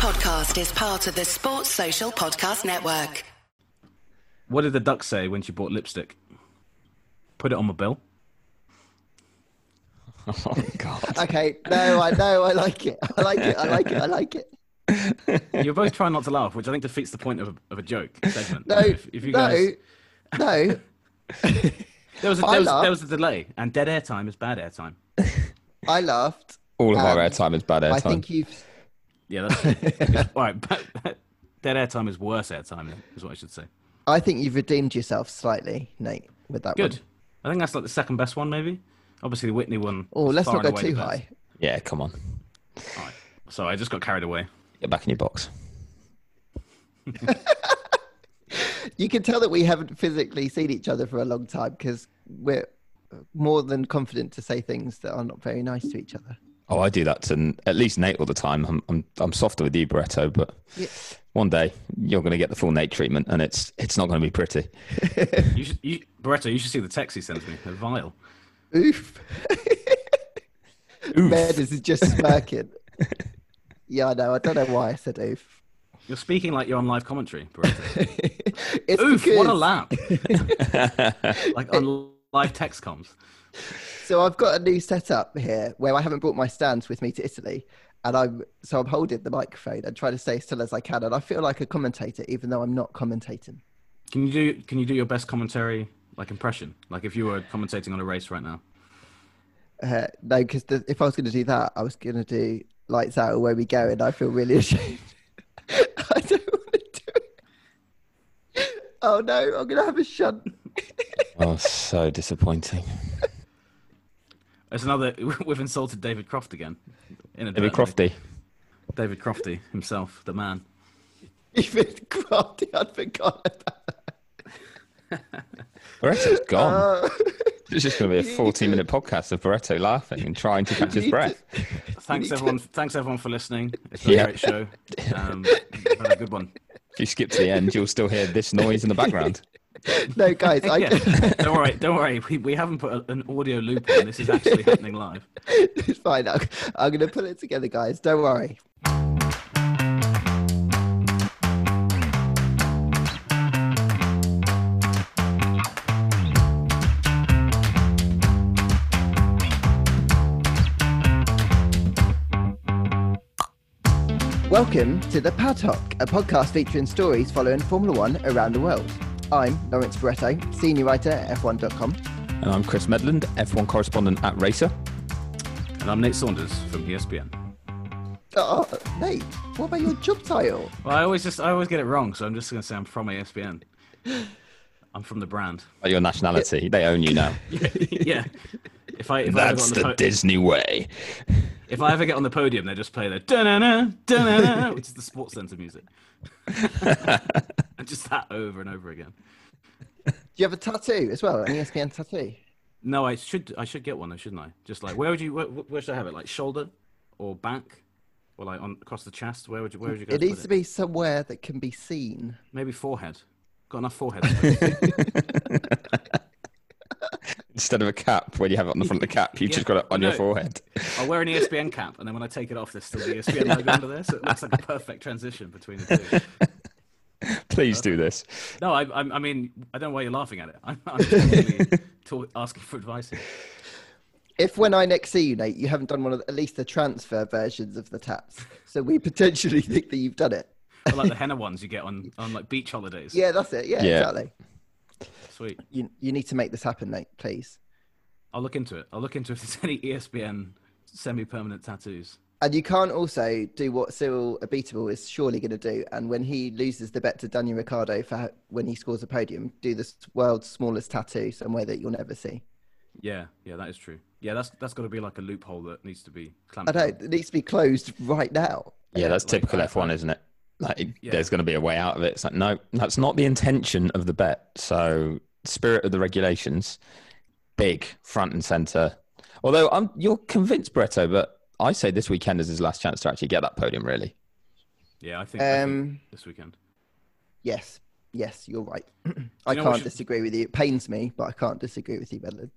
podcast is part of the Sports Social Podcast Network. What did the duck say when she bought lipstick? Put it on my bill. Oh God. Okay, no, I know, I like it. I like it. I like it. I like it. You're both trying not to laugh, which I think defeats the point of a, of a joke segment. No, if, if you no, guys, no. there was a, I there was, there was a delay, and dead air time is bad air time. I laughed. All of our airtime is bad airtime. I think you've. Yeah, that's all right. But, dead air time is worse air time, is what I should say. I think you've redeemed yourself slightly, Nate, with that Good. one. I think that's like the second best one, maybe. Obviously, the Whitney one. Oh, let's far not go too the best. high. Yeah, come on. All right. Sorry, I just got carried away. Get back in your box. You can tell that we haven't physically seen each other for a long time because we're more than confident to say things that are not very nice to each other. Oh, I do that to at least Nate all the time. I'm I'm, I'm softer with you, Barretto, but Yeah. one day you're going to get the full Nate treatment, and it's it's not going to be pretty. You should, you, Barretto, you should see the text he sends me. They're vile. Oof. Meredith is just smirking. yeah, I know. I don't know why I said oof. You're speaking like you're on live commentary, Barretto. It's Oof! What a lap! like on live text comms. So I've got a new setup here where I haven't brought my stands with me to Italy, and I'm so I'm holding the microphone and trying to stay as still as I can, and I feel like a commentator even though I'm not commentating. Can you do Can you do your best commentary like impression? Like if you were commentating on a race right now. Uh, no, because if I was going to do that, I was going to do lights out or where we go, and I feel really ashamed. I don't want to do it. Oh no, I'm going to have a shunt. oh, so disappointing. It's another. We've insulted David Croft again. David. Crofty. David Crofty himself, the man. Even Crofty, I'd forgotten about Barretto's gone. Uh, it's just going to be a 14 minute podcast of Barretto laughing and trying to catch his breath. Thanks everyone. Thanks everyone for listening. It's been Yeah. a great show. Um, had a good one. If you skip to the end, you'll still hear this noise in the background. no, guys, I, Yeah. don't worry. Don't worry. We, we haven't put a, an audio loop on. This is actually happening live. it's fine. I'm, I'm going to put it together, guys. Don't worry. Welcome to the Paddock, a podcast featuring stories following Formula One around the world. I'm Lawrence Barretto, senior writer at F1.com. And I'm Chris Medland, F1 correspondent at Racer. And I'm Nate Saunders from ESPN. Oh, Nate, what about your job title? Well, I always just I always get it wrong, so I'm just going to say I'm from ESPN. I'm from the brand. Like your nationality, they own you now. yeah. If I if I, ever That's got on the the po- Disney way. if I ever get on the podium, they just play the da-na-na, da-na-na, which is the Sports Center music, and just that over and over again. Do you have a tattoo as well? An ESPN tattoo? No, I should I should get one though, shouldn't I? Just like where would you where, where should I have it? Like shoulder or back or like on across the chest? Where would you where would you go? It needs to be somewhere that can be seen. maybe forehead. Got enough forehead. Instead of a cap, when you have it on the front of the cap, you've Yeah, just got it on your forehead. I'll wear an ESPN cap, and then when I take it off, there's still the ESPN logo under there, so it looks like a perfect transition between the two. Please do this. No, I, I, I mean, I don't know why you're laughing at it. I'm, I'm genuinely talk, asking for advice. Here. If when I next see you, Nate, you haven't done one of the, at least the transfer versions of the tats, so we potentially think that you've done it. Or like the henna ones you get on, on like beach holidays. Yeah, that's it. Yeah, Yeah. exactly. Sweet. You you need to make this happen, Nate, please. I'll look into it. I'll look into if there's any ESPN semi-permanent tattoos. And you can't also do what Cyril Abiteboul is surely going to do, and when he loses the bet to Daniel Ricciardo for when he scores a podium, do the world's smallest tattoo somewhere that you'll never see. Yeah, yeah, that is true. Yeah, that's that's got to be like a loophole that needs to be I clamped. don't. down. It needs to be closed right now. Yeah, that's like, typical uh, F1, isn't it? Like, Yeah. there's going to be a way out of it. It's like, no, that's not the intention of the bet. So, spirit of the regulations, big front and center. Although I'm, you're convinced, Bretto, but I say this weekend is his last chance to actually get that podium. Really, Yeah, I think, I think Um, this weekend. Yes, yes, you're right. I know can't should- disagree with you. It pains me, but I can't disagree with you, Bedland.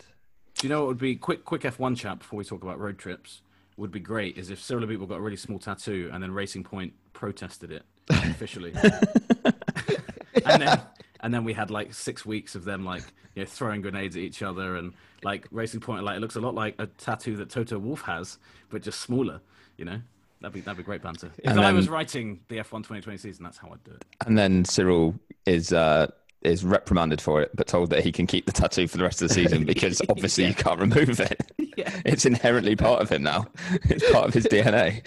Do you know what would be quick quick F1 chat before we talk about road trips? would be great is if Cyril people got a really small tattoo and then Racing Point protested it officially, and then and then we had like six weeks of them like you know throwing grenades at each other and like Racing Point like it looks a lot like a tattoo that Toto Wolff has, but just smaller. You know, that'd be that'd be great banter. If And I then- was writing the F1 2020 season, that's how I'd do it. And then Cyril is uh, is reprimanded for it, but told that he can keep the tattoo for the rest of the season because obviously you can't remove it. Yeah. It's inherently part of him now. It's part of his DNA.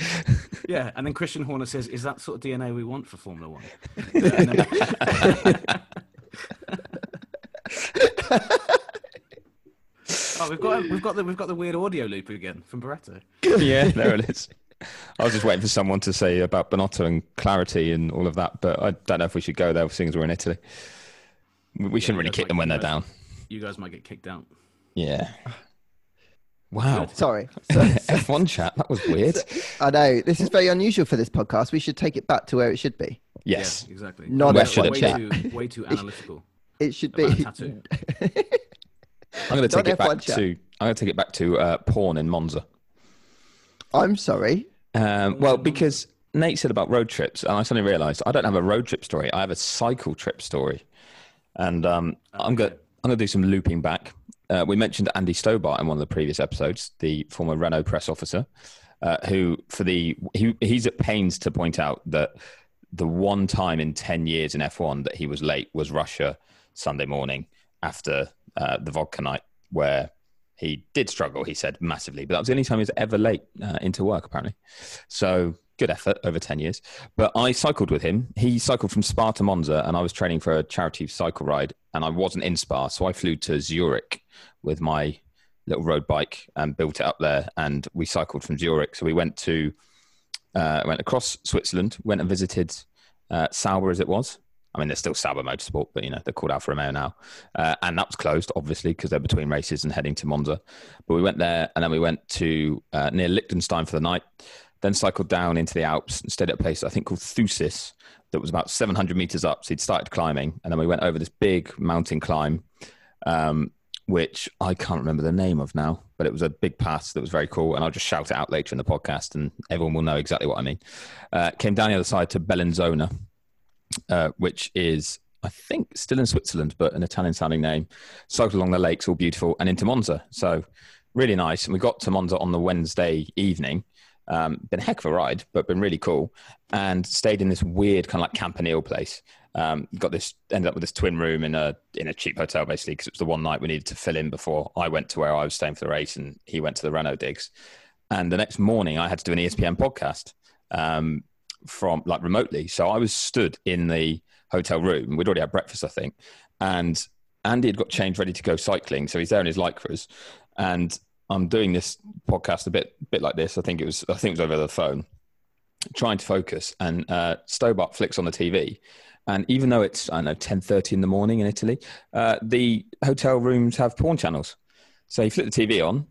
Yeah, and then Christian Horner says, "Is that sort of DNA we want for Formula One?" Oh, we've got we've got the we've got the weird audio loop again from Barretto. yeah, there it is. I was just waiting for someone to say about Binotto and clarity and all of that, but I don't know if we should go there, seeing as we're in Italy. We we shouldn't really kick them when they're guys- down. You guys might get kicked out. Yeah. Wow. Sorry. So, F1 chat. That was weird. I know this is very unusual for this podcast. We should take it back to where it should be. Yes. Yeah, exactly. Not Where way, should it way be? too way too analytical. It should be. tattoo. I'm going to take it back chat. to. I'm going to take it back to uh, porn in Monza. I'm sorry. Um, well, because Nate said about road trips, and I suddenly realised I don't have a road trip story. I have a cycle trip story, and um, I'm going. I'm going to do some looping back. Uh, we mentioned Andy Stobart in one of the previous episodes, the former Renault press officer, uh, who for the he, he's at pains to point out that the one time in ten years in F1 that he was late was Russia Sunday morning after uh, the vodka night, where he did struggle. He said massively, but that was the only time he was ever late uh, into work, apparently. So good effort over 10 years. But I cycled with him. He cycled from Spa to Monza, and I was training for a charity cycle ride, and I wasn't in Spa. So I flew to Zurich with my little road bike and built it up there, and we cycled from Zurich. So we went to, uh, went across Switzerland, went and visited uh, Sauber as it was. I mean, there's still Sauber Motorsport, but you know they're called Alfa Romeo now, uh, and that was closed obviously because they're between races and heading to Monza. But we went there, and then we went to uh, near Liechtenstein for the night, then cycled down into the Alps and stayed at a place I think called Thusis that was about 700 meters up. So he'd started climbing, and then we went over this big mountain climb, um, which I can't remember the name of now, but it was a big pass that was very cool. And I'll just shout it out later in the podcast, and everyone will know exactly what I mean. Uh, came down the other side to Bellinzona, uh, which is I think still in Switzerland, but an Italian sounding name. Cycled along the lakes, all beautiful, and into Monza. So really nice. And we got to Monza on the Wednesday evening. Um, been a heck of a ride, but been really cool. And stayed in this weird kind of like Campanile place. Um, got this ended up with this twin room in a in a cheap hotel basically because it was the one night we needed to fill in before I went to where I was staying for the race and he went to the Renault digs. And the next morning I had to do an ESPN podcast um, from like remotely. So I was stood in the hotel room. We'd already had breakfast, I think, and Andy had got changed, ready to go cycling. So he's there in his lycras, and I'm doing this podcast a bit, bit like this. I think it was, I think it was over the phone, trying to focus. And uh, Stobart flicks on the TV, and even though it's I don't know ten thirty in the morning in Italy, uh, the hotel rooms have porn channels. So he flipped the TV on,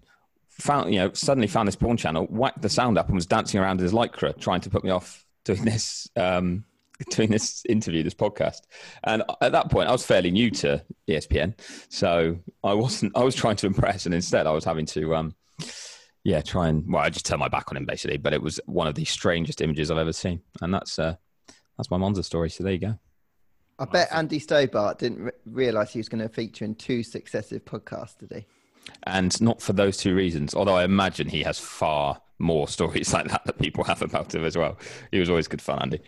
found you know suddenly found this porn channel, whacked the sound up, and was dancing around in his lycra, trying to put me off doing this. Um, doing this interview, this podcast, and at that point, I was fairly new to ESPN, so I wasn't. I was trying to impress, and instead, I was having to, um, yeah, try and well, I just turned my back on him basically. But it was one of the strangest images I've ever seen, and that's uh, that's my Monza story. So there you go. I bet Andy Stobart didn't re- realize he was going to feature in two successive podcasts today. and not for those two reasons. Although I imagine he has far more stories like that that people have about him as well. He was always good fun, Andy.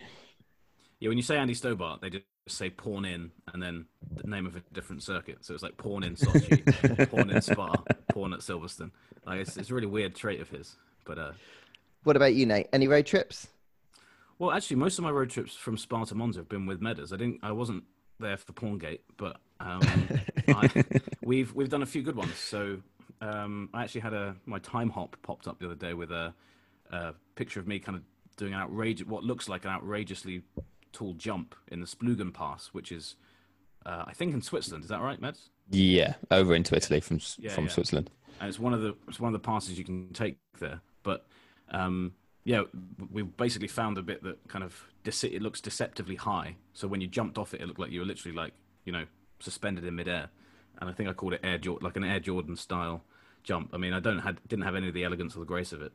Yeah, when you say Andy Stobart, they just say porn in and then the name of a different circuit. So it's like porn in Sochi, porn in Spa, porn at Silverstone. Like it's, it's a really weird trait of his. But uh, What about you, Nate? Any road trips? well, actually, most of my road trips from Spa to Monza have been with Meadows. I didn't, I wasn't there for Porngate, but um, I, we've we've done a few good ones. So um, I actually had a my time hop popped up the other day with a, a picture of me kind of doing an outrageous, what looks like an outrageously tall jump in the Splugen Pass, which is uh, I think in Switzerland. Is that right, Meds? Yeah, over into Italy from Yeah, from yeah. Switzerland. and it's one of the it's one of the passes you can take there. But um, yeah, we basically found a bit that kind of dece- it looks deceptively high. So when you jumped off it, it looked like you were literally like you know suspended in midair. And I think I called it Air Jordan, like an Air Jordan style jump. I mean, I don't had didn't have any of the elegance or the grace of it,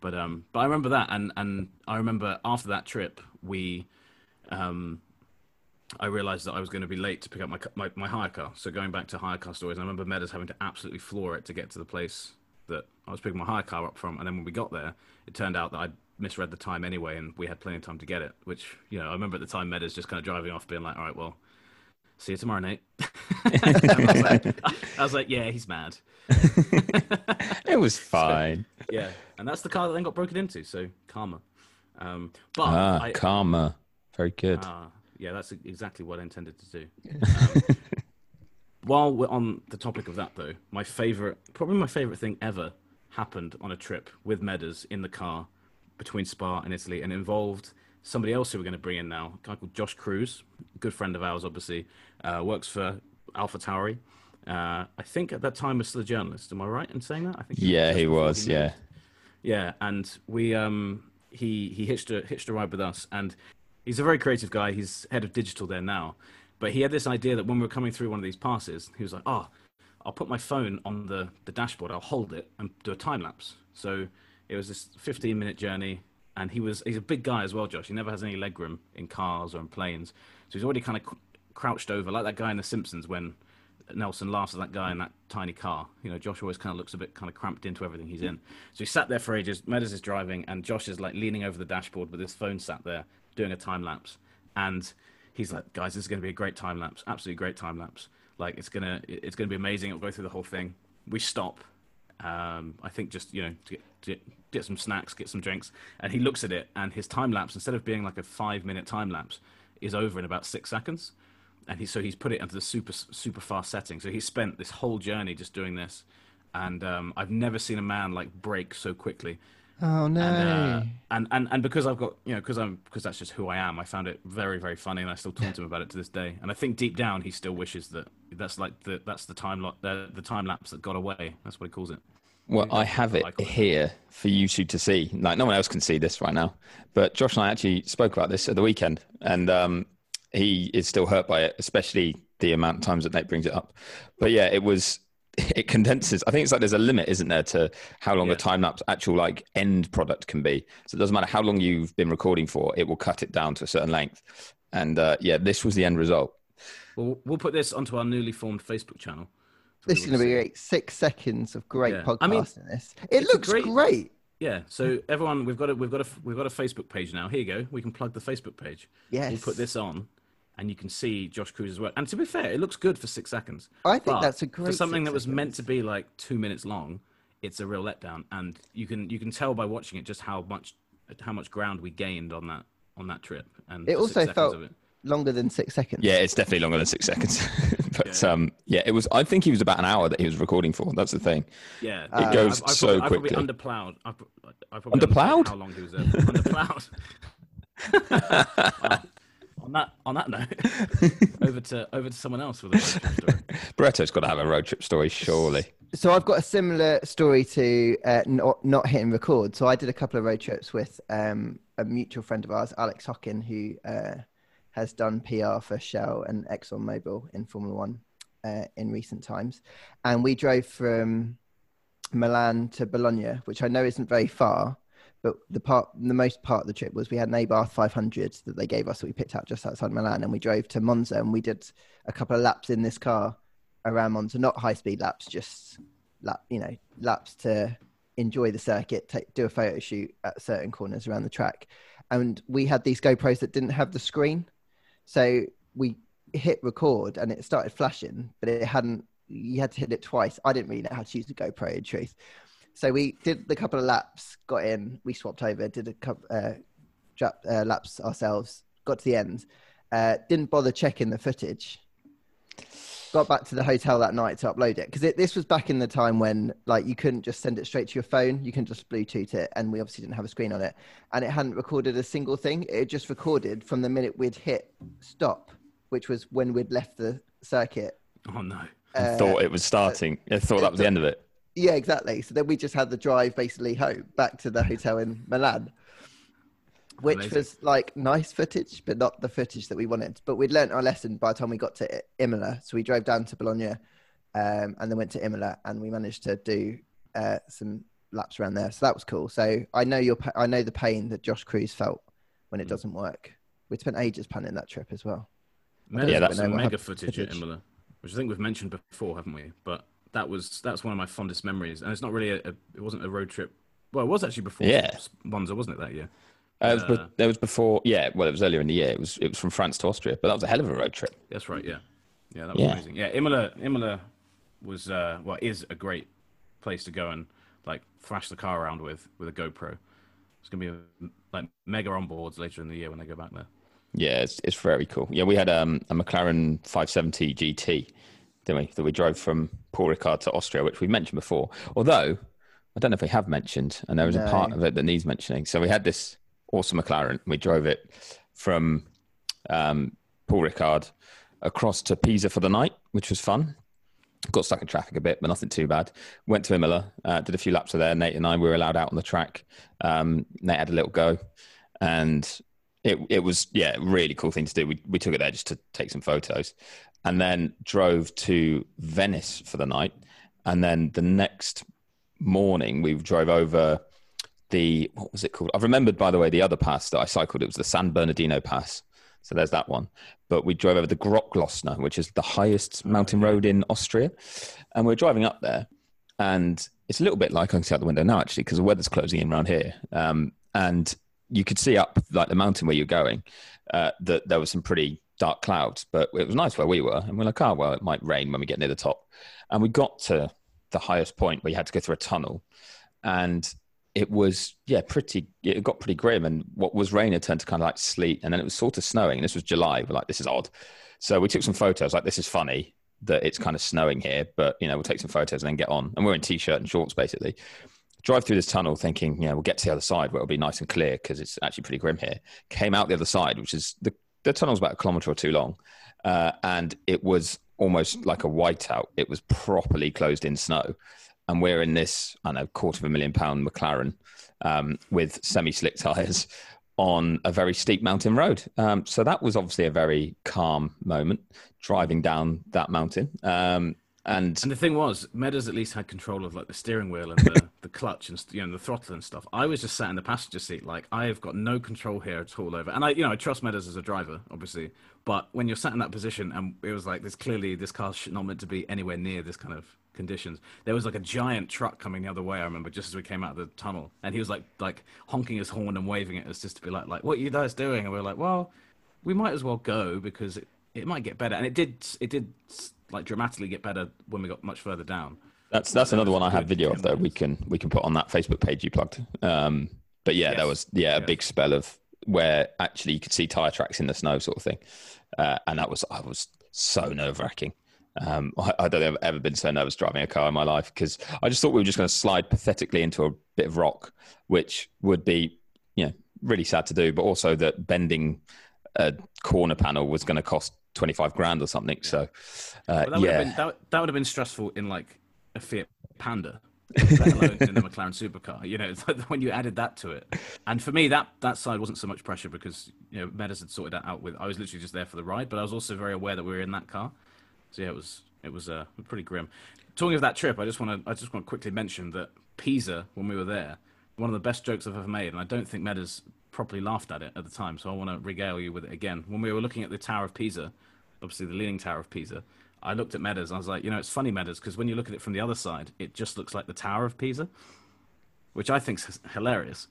But um, but I remember that, and and I remember after that trip, we, um, I realized that I was going to be late to pick up my my, my hire car. So going back to hire car stories, I remember Meadows having to absolutely floor it to get to the place that I was picking my hire car up from. And then when we got there, it turned out that I'd misread the time anyway, and we had plenty of time to get it. Which you know, I remember at the time Meadows just kind of driving off, being like, "All right, well." See you tomorrow, Nate. I, was like, I was like, yeah, he's mad. it was fine. So, yeah, and that's the car that then got broken into. So karma. Um, but ah, I, karma. Very good. Uh, yeah, that's exactly what I intended to do. Um, while we're on the topic of that, though, my favorite, probably my favorite thing ever, happened on a trip with Medders in the car between Spa and Italy, and involved somebody else who we're going to bring in now, a guy called Josh Cruz, good friend of ours, obviously, uh, works for Alpha Tauri. Uh, I think at that time was still a journalist. Am I right in saying that? I think. Yeah, he was. Yeah. Yeah, and we um he he hitched a hitched a ride with us, and he's a very creative guy. He's head of digital there now, but he had this idea that when we were coming through one of these passes, he was like, "Oh, I'll put my phone on the the dashboard. I'll hold it and do a time lapse." So it was this 15 minute journey and he was he's a big guy as well, Josh. He never has any leg room in cars or in planes, so he's already kind of crouched over like that guy in The Simpsons when Nelson laughs at that guy in that tiny car. You know, Josh always kind of looks a bit kind of cramped into everything he's in. So he sat there for ages. Meadows is driving, and Josh is like leaning over the dashboard with his phone sat there doing a time lapse, and he's like, "Guys, this is going to be a great time lapse. Absolutely great time lapse. Like it's gonna it's gonna be amazing. It'll go through the whole thing." We stop. Um, I think just you know to get, to get some snacks, get some drinks. And he looks at it, and his time lapse, instead of being like a five minute time lapse, is over in about six seconds. And he, so he's put it into the super super fast setting. So he spent this whole journey just doing this, and um, I've never seen a man like break so quickly. Oh no! And, uh, and, and and because I've got you know because I'm because that's just who I am. I found it very very funny, and I still talk to him about it to this day. And I think deep down he still wishes that that's like the that's the time lot the, the time lapse that got away. That's what he calls it. Well, I have it here for you two to see. Like no one else can see this right now, but Josh and I actually spoke about this at the weekend, and um, he is still hurt by it, especially the amount of times that Nate brings it up. But yeah, it was. It condenses. I think it's like there's a limit, isn't there, to how long yeah. a time lapse actual like end product can be. So it doesn't matter how long you've been recording for; it will cut it down to a certain length. And uh, yeah, this was the end result. Well, we'll put this onto our newly formed Facebook channel. This is going to be great. Six seconds of great yeah. podcasting. I mean, this it looks great, great. Yeah. So everyone, we've got a we've got a we've got a Facebook page now. Here you go. We can plug the Facebook page. Yes. We'll put this on, and you can see Josh Cruz's work. And to be fair, it looks good for six seconds. I think but that's a great for something that was seconds. meant to be like two minutes long. It's a real letdown, and you can you can tell by watching it just how much how much ground we gained on that on that trip. And it also felt longer than six seconds. Yeah, it's definitely longer than six seconds. but yeah. um, yeah, it was. I think he was about an hour that he was recording for. That's the thing. Yeah, it uh, goes I've, I've so probably, quickly. I've underplowed. I've, I've underplowed. How long he was there? underplowed. wow. On that on that note, over to over to someone else with a road trip story. Bretto's got to have a road trip story, surely. So I've got a similar story to uh, not not hitting record. So I did a couple of road trips with um, a mutual friend of ours, Alex Hockin, who uh, has done PR for Shell and ExxonMobil in Formula One uh, in recent times. And we drove from Milan to Bologna, which I know isn't very far, but the part, the most part of the trip was we had an Abarth 500 that they gave us that we picked out just outside Milan, and we drove to Monza, and we did a couple of laps in this car around Monza, not high speed laps, just lap, you know, laps to enjoy the circuit, take, do a photo shoot at certain corners around the track. And we had these GoPros that didn't have the screen, so we hit record and it started flashing, but it hadn't. You had to hit it twice. I didn't really know how to use the GoPro in truth. So we did the couple of laps, got in, we swapped over, did a couple uh, uh, laps ourselves, got to the end, uh, didn't bother checking the footage. Got back to the hotel that night to upload it because this was back in the time when like you couldn't just send it straight to your phone. You can just Bluetooth it, and we obviously didn't have a screen on it, and it hadn't recorded a single thing. It just recorded from the minute we'd hit stop, which was when we'd left the circuit. Oh no! Uh, thought it was starting. I thought that was the end of it. Yeah, exactly. So then we just had the drive basically home back to the hotel in Milan, which Amazing. was like nice footage, but not the footage that we wanted. But we'd learnt our lesson by the time we got to Imola. So we drove down to Bologna um, and then went to Imola and we managed to do uh, some laps around there. So that was cool. So I know your, I know the pain that Josh Cruz felt when it Mm. doesn't work. We spent ages planning that trip as well. Yeah, that's- some mega footage, at. Imola, which I think we've mentioned before, haven't we? But that was that's one of my fondest memories, and it's not really a, a it wasn't a road trip. Well, it was actually before Yeah. Monza, wasn't it that year? Uh, it was, Uh, that was before. Yeah, well, it was earlier in the year. It was it was from France to Austria, but that was a hell of a road trip. That's right. Yeah, yeah, that was Yeah. amazing. Yeah, Imola, Imola was uh, well is a great place to go and like thrash the car around with with a GoPro. It's gonna be a, like mega onboards later in the year when they go back there. Yeah, it's, it's very cool. Yeah, we had um, a McLaren 570 GT, didn't we? That we drove from Paul Ricard to Austria, which we mentioned before. Although I don't know if we have mentioned, and there was a part of it that needs mentioning. So we had this awesome McLaren. We drove it from um, Paul Ricard across to Pisa for the night, which was fun. Got stuck in traffic a bit, but nothing too bad. Went to Imola, uh, did a few laps of there. Nate and I we were allowed out on the track. Um, Nate had a little go, and it it was yeah, really cool thing to do. We we took it there just to take some photos, and then drove to Venice for the night, and then the next morning we drove over the what was it called? I've remembered by the way the other pass that I cycled. It was the San Bernardino pass. So there's that one. But we drove over the Grockglossner, which is the highest mountain road in Austria, and we're driving up there, and it's a little bit like I can see out the window now actually because the weather's closing in around here, um, and you could see up like the mountain where you're going uh, that there was some pretty dark clouds, but it was nice where we were, and we're like, oh well, it might rain when we get near the top, and we got to the highest point where you had to go through a tunnel, and it was yeah pretty it got pretty grim. And what was rain had turned to kind of like sleet. And then it was sort of snowing. And this was july. We're like this is odd. So we took some photos like this is funny that it's kind of snowing here but you know we'll take some photos and then get on. And we're in t-shirt and shorts basically. Drive through this tunnel thinking yeah we'll get to the other side where it'll be nice and clear because it's actually pretty grim here. Came out the other side which is the, the tunnel's about a kilometer or two long uh, and it was almost like a whiteout it was properly closed in snow and we're in this, I know, quarter of a million pound McLaren um, with semi slick tyres on a very steep mountain road. Um, so that was obviously a very calm moment driving down that mountain. Um, and And the thing was, Meadows at least had control of like the steering wheel and the, the clutch and you know the throttle and stuff. I was just sat in the passenger seat, like I have got no control here at all over. And I, you know, I trust Meadows as a driver, obviously. But when you're sat in that position, and it was like this clearly this car's not meant to be anywhere near this kind of conditions. There was like a giant truck coming the other way. I remember just as we came out of the tunnel, and he was like like honking his horn and waving at us just to be like like what are you guys doing? And we are like, well, we might as well go because it, it might get better. And it did it did like dramatically get better when we got much further down. That's that's another one I have video of though. We can we can put on that Facebook page you plugged. Um, but yeah, there Yes. was yeah a Yes. big spell of where actually you could see tire tracks in the snow sort of thing, uh, and that was I was so nerve wracking. Um, I, I don't think I've ever been so nervous driving a car in my life because I just thought we were just going to slide pathetically into a bit of rock, which would be you know really sad to do, but also that bending a corner panel was going to cost twenty five grand or something. So uh, that would yeah, have been that, that would have been stressful in like a Fiat Panda, let alone in the McLaren supercar. You know, like when you added that to it. And for me, that that side wasn't so much pressure because you know Meadows had sorted that out with. I was literally just there for the ride, but I was also very aware that we were in that car. So yeah, it was it was uh, pretty grim. Talking of that trip, I just want to I just want to quickly mention that Pisa when we were there, one of the best jokes I've ever made, and I don't think Meadows properly laughed at it at the time. So I want to regale you with it again. When we were looking at the Tower of Pisa, obviously the Leaning Tower of Pisa, I looked at Meadows. I was like, you know, it's funny Meadows because when you look at it from the other side, it just looks like the Tower of Pisa, which I think's hilarious.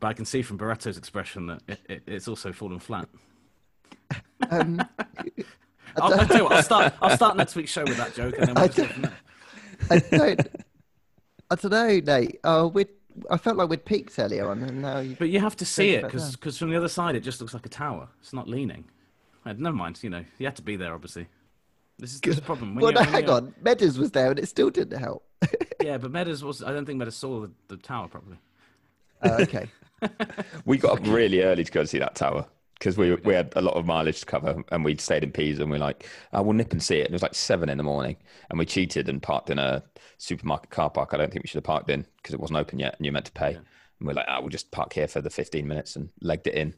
But I can see from Barretto's expression that it, it, it's also fallen flat. Um, I'll, I'll tell you what, I'll start. I'll start next week's show with that joke, and then we'll I just don't- I don't. I don't know, Nate. Oh, we. I felt like we'd peaked earlier on, and now you. But you have to see it about because from the other side, it just looks like a tower. It's not leaning. Uh, never mind. You know, you had to be there, obviously. This is this the problem. When Well, you- no, hang you- on. Meadows was there, and it still didn't help. Yeah, but Meadows was. I don't think Meadows saw the, the tower properly. Oh, okay. We got up really early to go and see that tower because we we had a lot of mileage to cover and we'd stayed in Pisa and we are like, oh, we'll nip and see it. And it was like seven in the morning and we cheated and parked in a supermarket car park. I don't think we should have parked in because it wasn't open yet and you're meant to pay. And we're like, oh, we'll just park here for the 15 minutes and legged it in,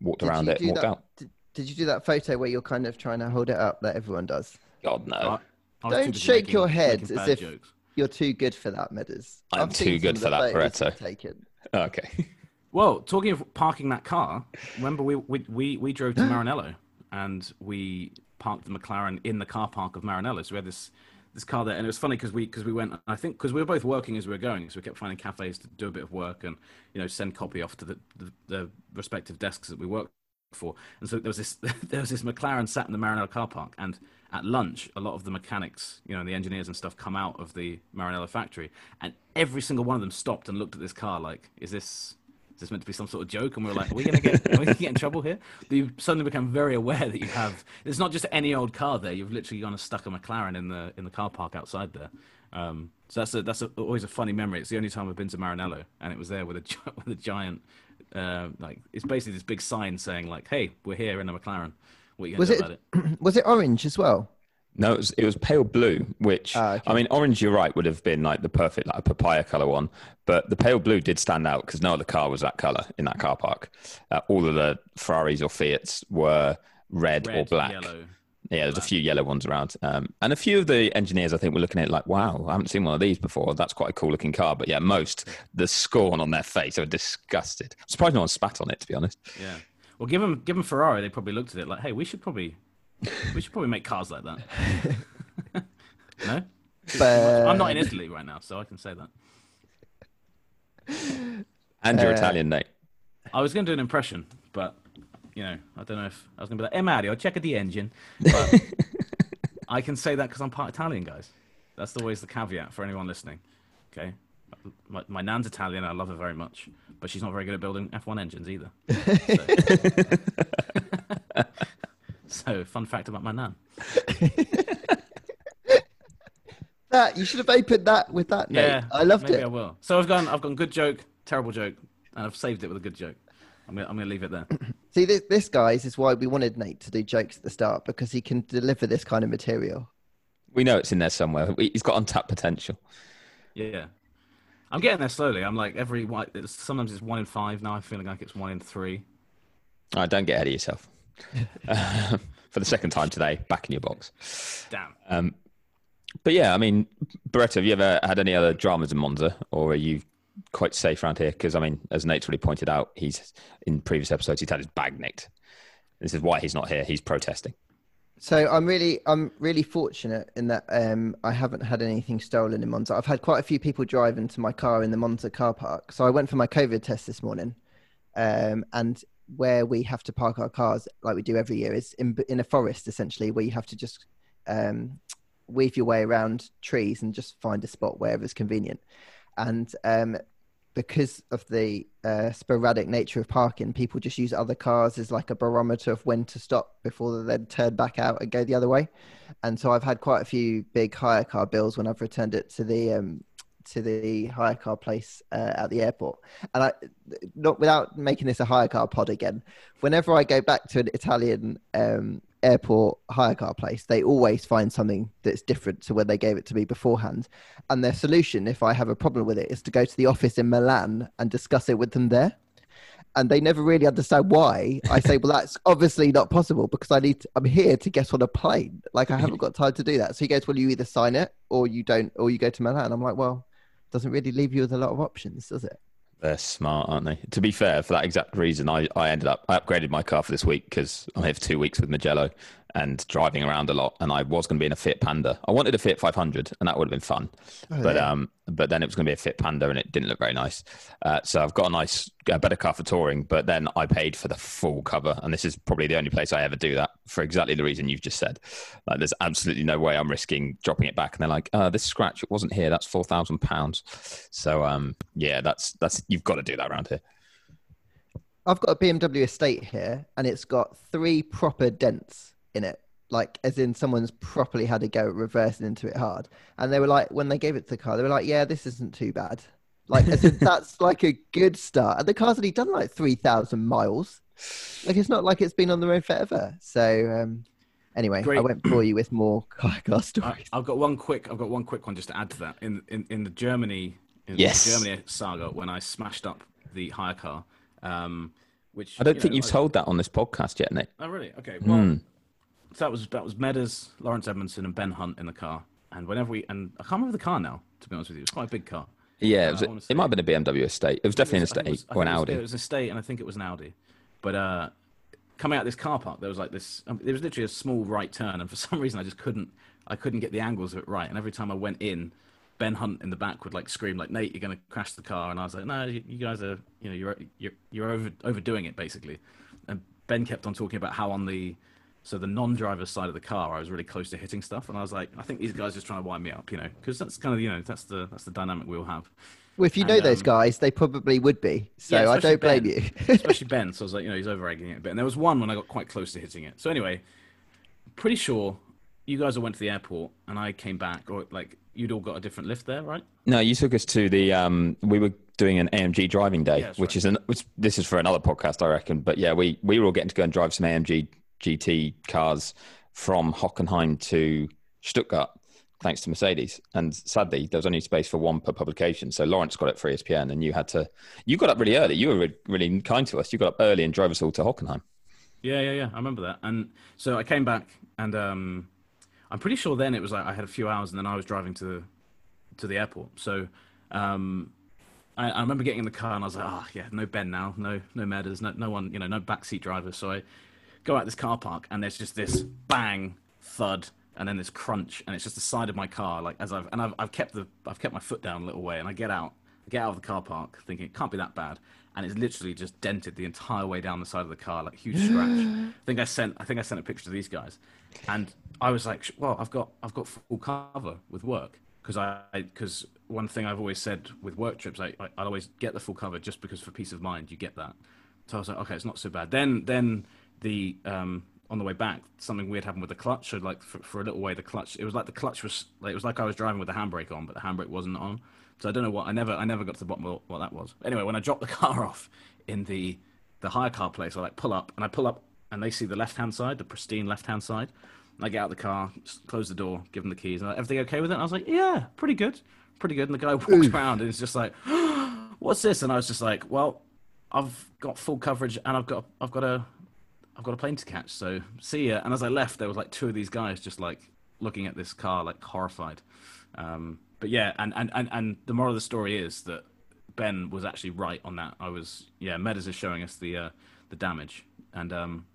walked Did around it, and walked that- out. Did, did you do that photo where you're kind of trying to hold it up, that everyone does? God, no. I- I Don't shake making- your head as if- jokes. You're too good for that, Meadows. I'm I've too good for that, photos you've Barretto. Taken. Okay. Well, talking of parking that car, remember we we we, we drove to Maranello and we parked the McLaren in the car park of Maranello. So we had this this car there, and it was funny because we because we went. I think because we were both working as we were going, so we kept finding cafes to do a bit of work and you know send copy off to the the, the respective desks that we worked for. And so there was this there was this McLaren sat in the Maranello car park, and at lunch, a lot of the mechanics, you know, the engineers and stuff come out of the Maranello factory, and every single one of them stopped and looked at this car like, is this is this meant to be some sort of joke? And we were like, are we gonna get are we gonna get in trouble here? But you suddenly become very aware that you have it's not just any old car there. You've literally gone and stuck a McLaren in the in the car park outside there. Um, so that's a, that's a, always a funny memory. It's the only time I've been to Maranello, and it was there with a with a giant uh, like it's basically this big sign saying like, "Hey, we're here in a McLaren. What you gonna Was it, about it?" was it orange as well? No, it was, it was pale blue, which Ah, okay. I mean, orange. You're right, would have been like the perfect like a papaya color one, but the pale blue did stand out because no other car was that color in that car park. Uh, all of the Ferraris or Fiats were red, or black. yellow. Yeah, there's a few yellow ones around, um, and a few of the engineers I think were looking at it like, "Wow, I haven't seen one of these before. That's quite a cool looking car." But yeah, most the scorn on their face, they were disgusted. I'm surprised no one spat on it, to be honest. Yeah. Well, given given Ferrari. They probably looked at it like, "Hey, we should probably we should probably make cars like that." no, But I'm not in Italy right now, so I can say that. And you're Uh, Italian, Nate. I was going to do an impression, but you know, I don't know if I was going to be like, "Hey, Mario, check out the engine." But I can say that because I'm part Italian, guys. That's always the caveat for anyone listening. Okay, my, my nan's Italian. I love her very much, but she's not very good at building F1 engines either. So, so fun fact about my nan. that you should have opened that with that. Nate. Yeah, I loved maybe it. I will. So I've gone. I've gone good joke, terrible joke, and I've saved it with a good joke. I'm gonna, I'm gonna leave it there. See, this, this guys is why we wanted Nate to do jokes at the start because he can deliver this kind of material. We know it's in there somewhere. We- He's got untapped potential. Yeah, I'm getting there slowly. I'm like every one- it's, sometimes it's one in five. Now I'm feeling like it's one in three. All right, don't get ahead of yourself. For the second time today, back in your box. Damn. Um, but yeah, I mean, Barretto, have you ever had any other dramas in Monza, or are you quite safe around here? Because I mean, as Nate's already pointed out, he's in previous episodes he's had his bag nicked. This is why he's not here. He's protesting. So I'm really, I'm really fortunate in that um, I haven't had anything stolen in Monza. I've had quite a few people drive into my car in the Monza car park. So I went for my COVID test this morning, um, and where we have to park our cars like we do every year is in in a forest essentially, where you have to just um, weave your way around trees and just find a spot wherever's convenient. And um, because of the uh, sporadic nature of parking, people just use other cars as like a barometer of when to stop before they then turn back out and go the other way. And so I've had quite a few big hire car bills when I've returned it to the um, to the hire car place uh, at the airport. And I, not without making this a hire car pod again, whenever I go back to an Italian um, airport hire car place, they always find something that's different to when they gave it to me beforehand. And their solution, if I have a problem with it, is to go to the office in Milan and discuss it with them there. And they never really understand why. I say, well, that's obviously not possible because I need. To, I'm here to get on a plane. Like I haven't got time to do that. So he goes, well, you either sign it or you don't, or you go to Milan. I'm like, well, doesn't really leave you with a lot of options, does it? They're smart, aren't they? To be fair, for that exact reason, I, I ended up I upgraded my car for this week because I'm here for two weeks with Mugello and driving around a lot. And I was going to be in a Fiat Panda. I wanted a Fiat 500, and that would have been fun. Oh, but yeah. um, but then it was going to be a Fiat Panda, and it didn't look very nice. Uh, so I've got a nice, a better car for touring. But then I paid for the full cover, and this is probably the only place I ever do that for exactly the reason you've just said. Like, there's absolutely no way I'm risking dropping it back. And they're like, uh, this scratch, it wasn't here. That's four thousand pounds. So um, yeah, that's that's you've got to do that around here. I've got a BMW estate here, and it's got three proper dents in it, like as in someone's properly had a go at reversing into it hard. And they were like, when they gave it to the car, they were like, "Yeah, this isn't too bad." Like, as in, that's like a good start. And the car's only done like three thousand miles. Like, it's not like it's been on the road forever. So, um, anyway, I won't bore you with more car car stories. I've got one quick. I've got one quick one just to add to that. In in, in the Germany, in Yes. the Germany saga, when I smashed up the hire car, um, which I don't you think know, you've I- told that on this podcast yet, Nick. Oh really? Okay. Well, so that was that was Meadows, Lawrence Edmondson, and Ben Hunt in the car, and whenever we and I can't remember the car now. To be honest with you, it was quite a big car. Yeah, it, Uh, was, I it might have been a BMW estate. It was definitely an I think it estate was- or an it was- Audi. It was a state, and I think it was an Audi. But uh, coming out this car park, there was like this. Um, there was literally a small right turn, and for some reason, I just couldn't. I couldn't get the angles of it right. And every time I went in, Ben Hunt in the back would like scream like, "Nate, you're going to crash the car." And I was like, "No, you, you guys are. You know, you're you're you're over overdoing it basically." And Ben kept on talking about how on the so the non-driver side of the car, I was really close to hitting stuff, and I was like, I think these guys are just trying to wind me up, you know, because that's kind of you know that's the that's the dynamic we'll have. Well, if you know those um, guys, they probably would be. So Yeah, I don't blame you. especially Ben. So I was like, you know, he's over egging it a bit. And there was one when I got quite close to hitting it. So anyway, pretty sure you guys all went to the airport and I came back, or like you'd all got a different lift there, right? No, you took us to the. Um, we were doing an AMG driving day, Yeah, which right. is an. Which, this is for another podcast, I reckon. But yeah, we we were all getting to go and drive some AMG GT cars from Hockenheim to Stuttgart, thanks to Mercedes. And sadly, there was only space for one per publication, so Lawrence got it for ESPN, and you had to. You got up really early. You were re- really kind to us. You got up early and drove us all to Hockenheim. Yeah, yeah, yeah. I remember that. And so I came back, and um, I'm pretty sure then it was like I had a few hours, and then I was driving to the to the airport. So um, I, I remember getting in the car, and I was like, oh yeah, no Ben now, no no Meadows, no no one, you know, no backseat driver. So I go out this car park, and there's just this bang thud. And then this crunch, and it's just the side of my car. Like as I've and I've, I've kept the I've kept my foot down a little way, and I get out, I get out of the car park, thinking it can't be that bad, and it's literally just dented the entire way down the side of the car, like huge scratch. I think I sent I think I sent a picture to these guys, and I was like, well, I've got I've got full cover with work because I because one thing I've always said with work trips, I, I I'll always get the full cover just because for peace of mind you get that. So I was like, okay, it's not so bad. Then then the um on the way back, something weird happened with the clutch. So like for, for a little way, the clutch it was like the clutch was like it was like I was driving with the handbrake on, but the handbrake wasn't on. So I don't know what I never I never got to the bottom of what that was. Anyway, when I dropped the car off in the the hire car place, I like pull up and I pull up and they see the left hand side, the pristine left hand side. And I get out of the car, close the door, give them the keys. And like, everything okay with it? And I was like, yeah, pretty good, pretty good. And the guy walks around and it's just like, what's this? And I was just like, well, I've got full coverage and I've got I've got a I've got a plane to catch. So see ya. And as I left, there was like two of these guys just like looking at this car, like horrified. Um, but yeah, and, and, and, and the moral of the story is that Ben was actually right on that. I was yeah, Meadows is showing us the uh, the damage, and um,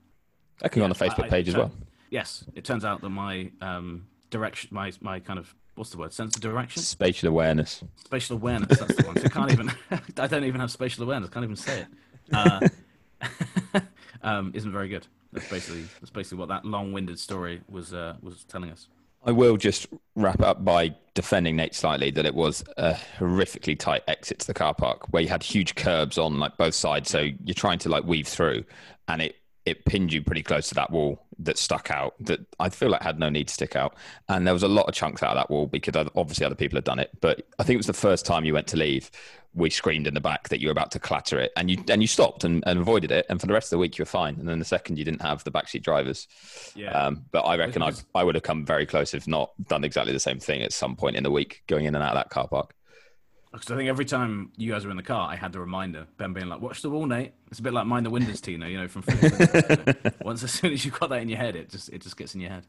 That can go on the Facebook I- page as well. Yes, it turns out that my um, direction, my my kind of what's the word, sense of direction, Spatial awareness. spatial awareness. That's the one. So I can't even. I don't even have spatial awareness. I Can't even say it. Uh, um, isn't very good. That's basically that's basically what that long-winded story was uh, was telling us. I will just wrap up by defending Nate slightly that it was a horrifically tight exit to the car park where you had huge curbs on like both sides, so you're trying to like weave through, and it it pinned you pretty close to that wall that stuck out. That I feel like had no need to stick out, and there was a lot of chunks out of that wall because obviously other people had done it. But I think it was the first time you went to leave. We screamed in the back that you were about to clatter it, and you and you stopped and, and avoided it. And for the rest of the week, you were fine. And then the second, you didn't have the backseat drivers. Yeah. Um, but I reckon I, I would have come very close if not done exactly the same thing at some point in the week, going in and out of that car park. Because I think every time you guys were in the car, I had the reminder, Ben being like, "Watch the wall, Nate." It's a bit like mind the windows, Tina. You know, from once as soon as you've got that in your head, it just it just gets in your head.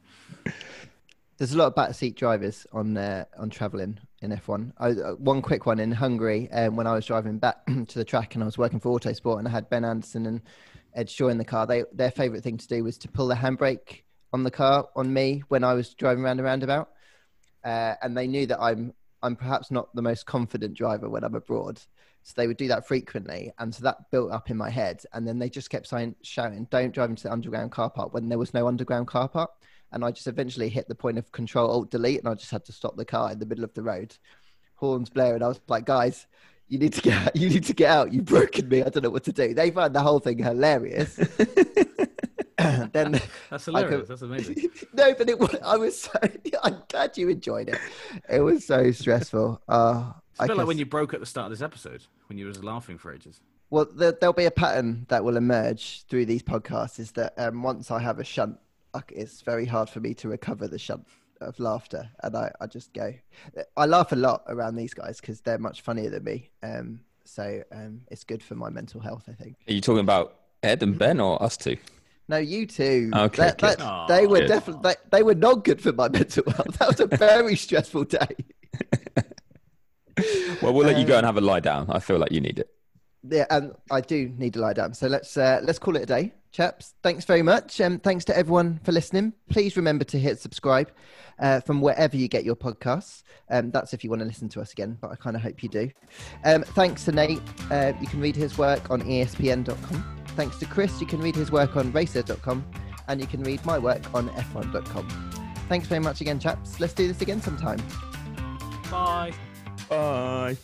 There's a lot of backseat drivers on uh, on traveling in F1. I, uh, one quick one in Hungary um, when I was driving back to the track and I was working for Autosport and I had Ben Anderson and Edd Straw in the car. They their favourite thing to do was to pull the handbrake on the car on me when I was driving around a roundabout, uh, and they knew that I'm I'm perhaps not the most confident driver when I'm abroad. So they would do that frequently, and so that built up in my head. And then they just kept saying, shouting, "Don't drive into the underground car park" when there was no underground car park and I just eventually hit the point of control alt delete and I just had to stop the car in the middle of the road. Horns blaring. I was like, guys, you need to get out. You need to get out. You've broken me. I don't know what to do. They found the whole thing hilarious. then That's hilarious. could- That's amazing. no, but it was, I was so I'm glad you enjoyed it. It was so stressful. Uh, It's a I bit like when you broke at the start of this episode when you was laughing for ages. Well, there, there'll be a pattern that will emerge through these podcasts. Is that um, once I have a shunt, it's very hard for me to recover the shunt of laughter, and I, I just go. I laugh a lot around these guys because they're much funnier than me. Um, so um, it's good for my mental health, I think. Are you talking about Ed and Ben or us two? No, you too. Okay, That- that- they were definitely they, they were not good for my mental health. That was a very stressful day. Well, we'll let you go Um, and have a lie down. I feel like you need it. Yeah, and I do need to lie down. So let's uh, let's call it a day, chaps. Thanks very much. Um, thanks to everyone for listening. Please remember to hit subscribe uh, from wherever you get your podcasts. Um, that's if you want to listen to us again, but I kind of hope you do. Um, thanks to Nate. Uh, you can read his work on ESPN.com. Thanks to Chris. You can read his work on Racer.com, and you can read my work on F1.com. Thanks very much again, chaps. Let's do this again sometime. Bye. Bye.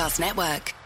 Podcast Network.